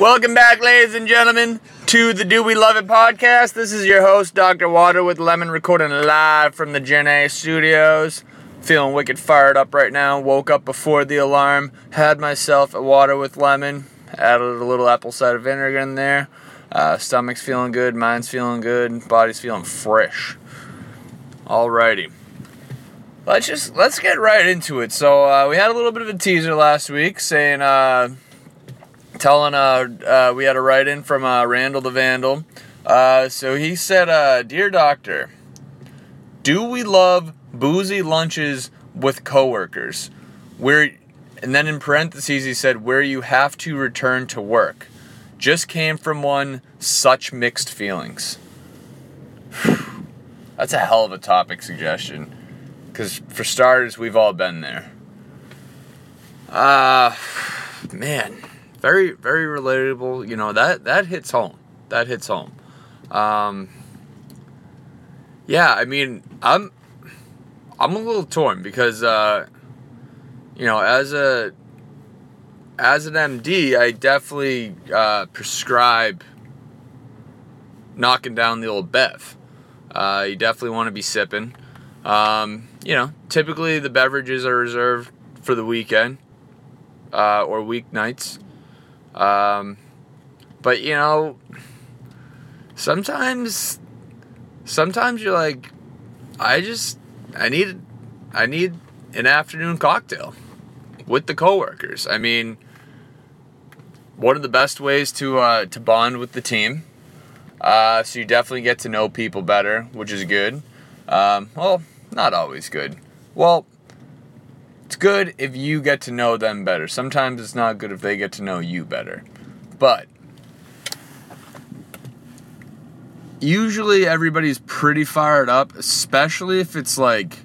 Welcome back, ladies and gentlemen, to the Do We Love It podcast. This is your host, Dr. Water with Lemon, recording live from the Gen A studios. Feeling wicked fired up right now. Woke up before the alarm, had myself a water with lemon, added a little apple cider vinegar in there. Uh, stomach's feeling good, mind's feeling good, body's feeling fresh. Alrighty. Let's just let's get right into it. So uh, we had a little bit of a teaser last week saying uh, telling uh, uh, we had a write in from uh, Randall the Vandal. Uh, so he said, "Dear Doctor, do we love boozy lunches with coworkers? Where?" And then in parentheses he said, "Where you have to return to work." Just came from one. Such mixed feelings. That's a hell of a topic suggestion. Because for starters, we've all been there. Uh, man, very very relatable. You know that that hits home. That hits home. Um, yeah, I mean, I'm I'm a little torn because uh, you know, as a as an MD, I definitely uh, prescribe knocking down the old bev. Uh, you definitely want to be sipping. Um, you know, typically the beverages are reserved for the weekend uh, or weeknights. Um, but you know, sometimes, sometimes you're like, I just, I need, I need an afternoon cocktail with the coworkers. I mean, one of the best ways to uh, to bond with the team. Uh, so you definitely get to know people better, which is good. Um, well, not always good. Well, it's good if you get to know them better. Sometimes it's not good if they get to know you better. But usually everybody's pretty fired up, especially if it's like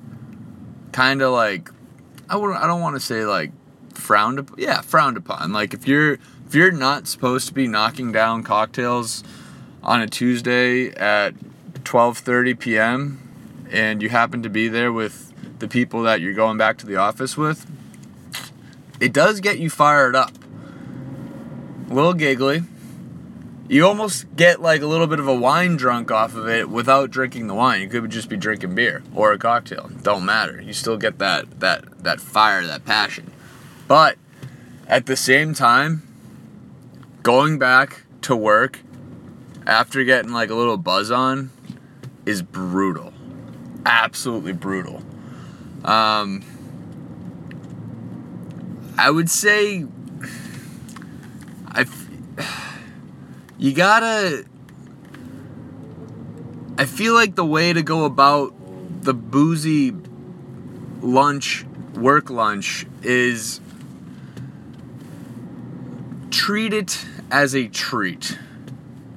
kind of like I wouldn't I don't want to say like frowned upon. Yeah, frowned upon. Like if you're if you're not supposed to be knocking down cocktails on a Tuesday at 12:30 p.m. and you happen to be there with the people that you're going back to the office with, it does get you fired up. A little giggly. You almost get like a little bit of a wine drunk off of it without drinking the wine. You could just be drinking beer or a cocktail. Don't matter. You still get that that that fire, that passion. But at the same time, going back to work after getting like a little buzz on is brutal. Absolutely brutal. Um, I would say I you gotta I feel like the way to go about the boozy lunch work lunch is treat it as a treat.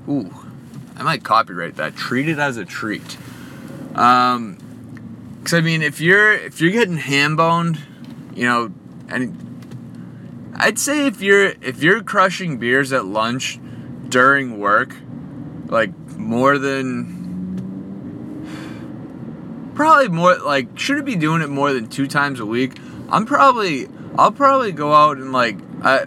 Ooh, I might copyright that. Treat it as a treat. Um, cause I mean, if you're if you're getting ham boned, you know, and I'd say if you're if you're crushing beers at lunch during work, like more than probably more like shouldn't be doing it more than two times a week. I'm probably I'll probably go out and like I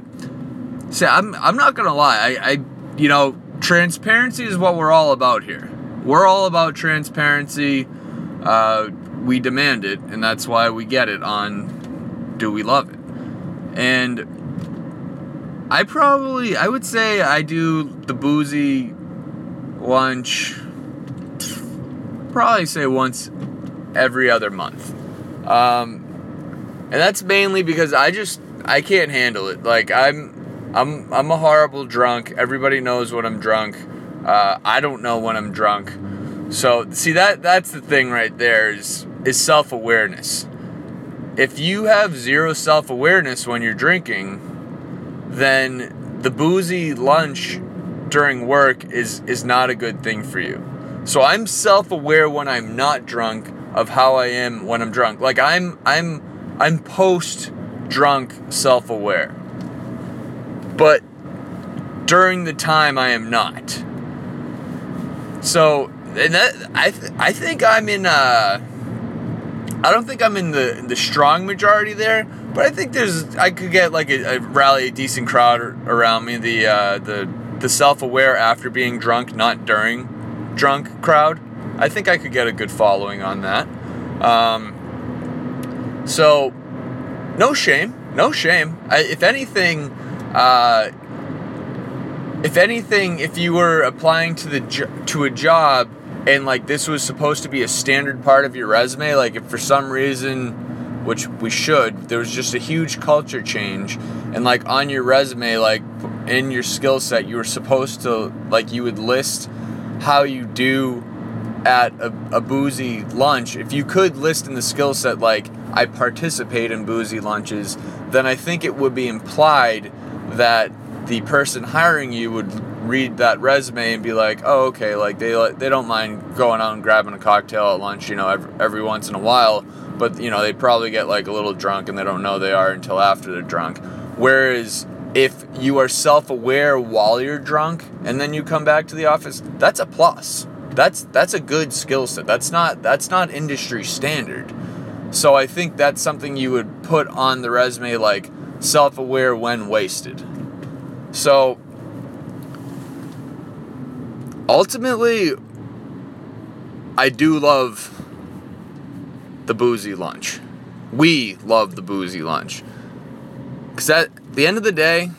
say I'm I'm not gonna lie. I, I you know transparency is what we're all about here. We're all about transparency. Uh, we demand it, and that's why we get it on Do We Love It? And I probably, I would say I do the boozy lunch, probably say once every other month. Um, and that's mainly because I just, I can't handle it. Like, I'm, I'm I'm a horrible drunk. Everybody knows when I'm drunk. Uh, I don't know when I'm drunk. So see that that's the thing right there is is self awareness. If you have zero self awareness when you're drinking, then the boozy lunch during work is is not a good thing for you. So I'm self aware when I'm not drunk of how I am when I'm drunk. Like I'm I'm I'm post drunk self aware but during the time I am not. So, and that I th- I think I'm in uh I don't think I'm in the the strong majority there, but I think there's I could get like a, a rally a decent crowd around me. The uh, the the self aware after being drunk, not during drunk crowd. I think I could get a good following on that. Um, so no shame, no shame. I, if anything, uh, if anything, if you were applying to the to a job and like this was supposed to be a standard part of your resume, like if for some reason, which we should, there was just a huge culture change, and like on your resume, like in your skill set, you were supposed to like you would list how you do at a, a boozy lunch. If you could list in the skill set like I participate in boozy lunches, then I think it would be implied that the person hiring you would read that resume and be like, oh, okay, like they they don't mind going out and grabbing a cocktail at lunch, you know, every, every once in a while, but you know they probably get like a little drunk and they don't know they are until after they're drunk. Whereas if you are self-aware while you're drunk and then you come back to the office, that's a plus. That's that's a good skill set. That's not that's not industry standard. So I think that's something you would put on the resume like self-aware when wasted. So ultimately, I do love the boozy lunch. We love the boozy lunch. Because at the end of the day,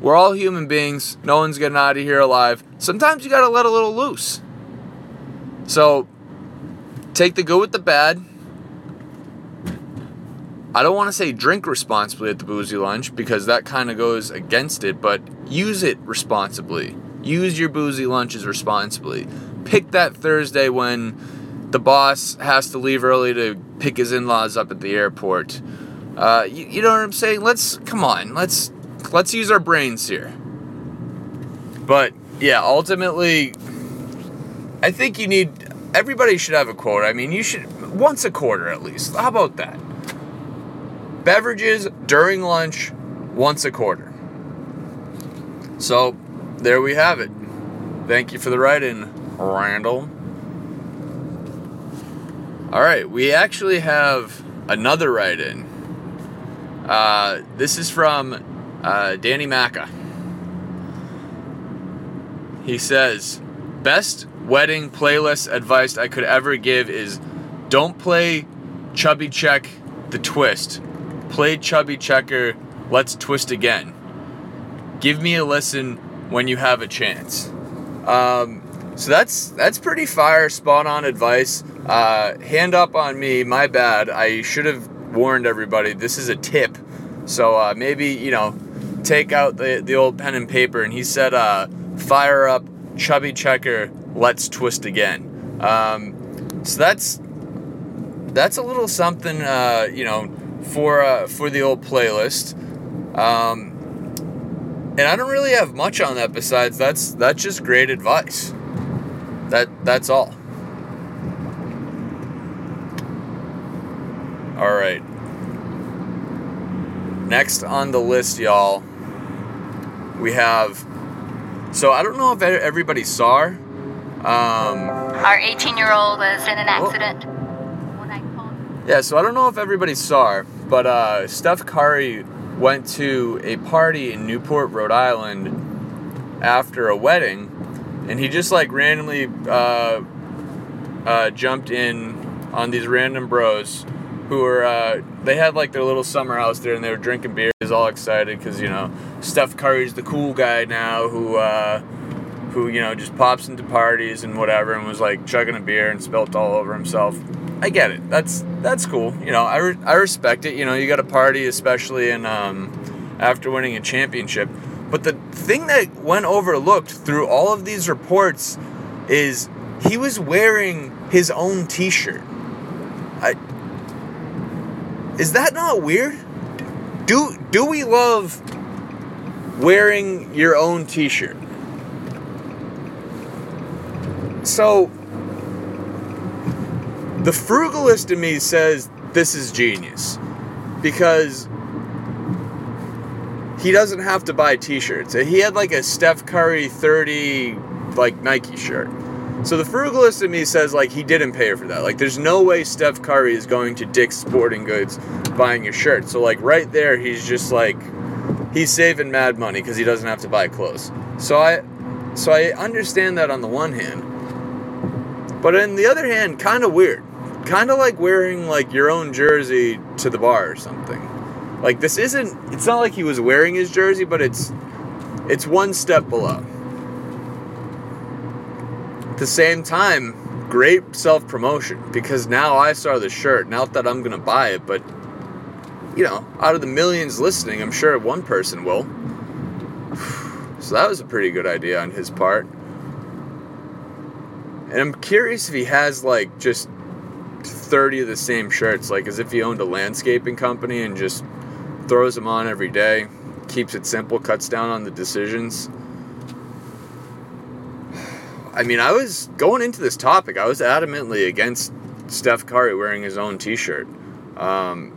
we're all human beings. No one's getting out of here alive. Sometimes you gotta let a little loose. So, take the good with the bad. I don't want to say drink responsibly at the boozy lunch because that kind of goes against it, but use it responsibly. Use your boozy lunches responsibly. Pick that Thursday when the boss has to leave early to pick his in-laws up at the airport. Uh, you, you know what I'm saying? Let's come on. Let's let's use our brains here. But yeah, ultimately, I think you need. Everybody should have a quota. I mean, you should once a quarter at least. How about that? Beverages during lunch, once a quarter. So there we have it. Thank you for the write in, Randall. All right, we actually have another write in. Uh, this is from uh, Danny Macca. He says, Best wedding playlist advice I could ever give is don't play Chubby Check the Twist. Play Chubby Checker, Let's Twist Again. Give me a listen when you have a chance. Um, so that's that's pretty fire, spot on advice. Uh, hand up on me, my bad. I should have warned everybody. This is a tip, so uh, maybe you know, take out the the old pen and paper. And he said, uh, "Fire up, chubby checker. Let's twist again." Um, so that's that's a little something, uh, you know, for uh, for the old playlist. Um, and I don't really have much on that besides that's that's just great advice. That that's all. All right. Next on the list, y'all, we have. So I don't know if everybody saw her. Um, Our 18 year old was in an accident. Yeah, so I don't know if everybody saw her, but uh, Steph Curry went to a party in Newport, Rhode Island after a wedding, and he just like randomly uh, uh, jumped in on these random bros who were uh, they had like their little summer house there and they were drinking beer. He was all excited because you know Steph Curry's the cool guy now who uh, who you know just pops into parties and whatever and was like chugging a beer and spilt all over himself. I get it. That's that's cool. You know, I, re- I respect it. You know, you got a party, especially in um, after winning a championship. But the thing that went overlooked through all of these reports is he was wearing his own T-shirt. I, is that not weird? Do do we love wearing your own T-shirt? So the frugalist in me says this is genius because he doesn't have to buy t-shirts. He had like a Steph Curry 30 like Nike shirt. So the frugalist in me says like he didn't pay for that. Like there's no way Steph Curry is going to Dick's Sporting Goods buying a shirt. So like right there, he's just like he's saving mad money because he doesn't have to buy clothes. So I so I understand that on the one hand, but on the other hand, kind of weird. Kind of like wearing like your own jersey to the bar or something. Like this isn't. It's not like he was wearing his jersey, but it's it's one step below. At the same time, great self promotion because now I saw the shirt. Not that I'm gonna buy it, but you know, out of the millions listening, I'm sure one person will. So that was a pretty good idea on his part. And I'm curious if he has like just 30 of the same shirts, like as if he owned a landscaping company and just throws them on every day, keeps it simple, cuts down on the decisions. I mean, I was going into this topic, I was adamantly against Steph Curry wearing his own t shirt. Um,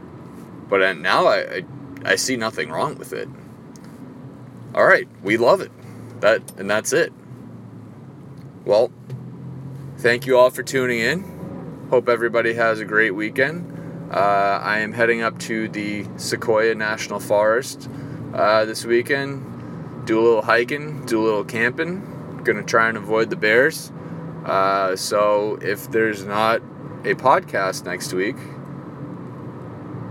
but now I, I, I see nothing wrong with it. All right, we love it. That and that's it. Well, thank you all for tuning in. Hope everybody has a great weekend. Uh, I am heading up to the Sequoia National Forest uh, this weekend. Do a little hiking, do a little camping. Gonna try and avoid the bears. Uh, so if there's not a podcast next week,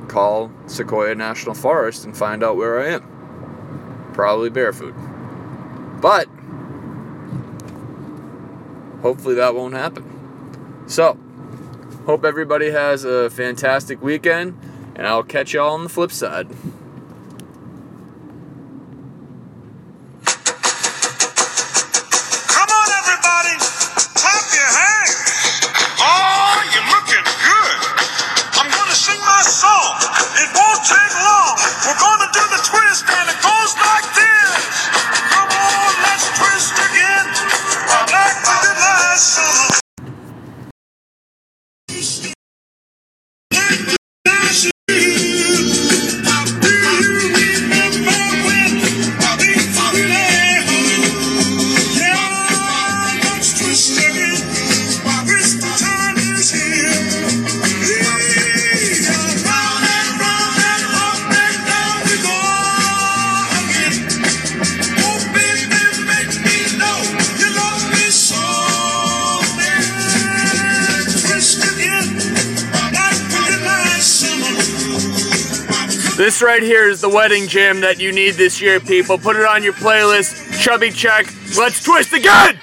call Sequoia National Forest and find out where I am probably bear food. But hopefully that won't happen. So, hope everybody has a fantastic weekend, and I'll catch y'all on the flip side. This right here is the wedding jam that you need this year, people. Put it on your playlist. Chubby check. Let's twist again!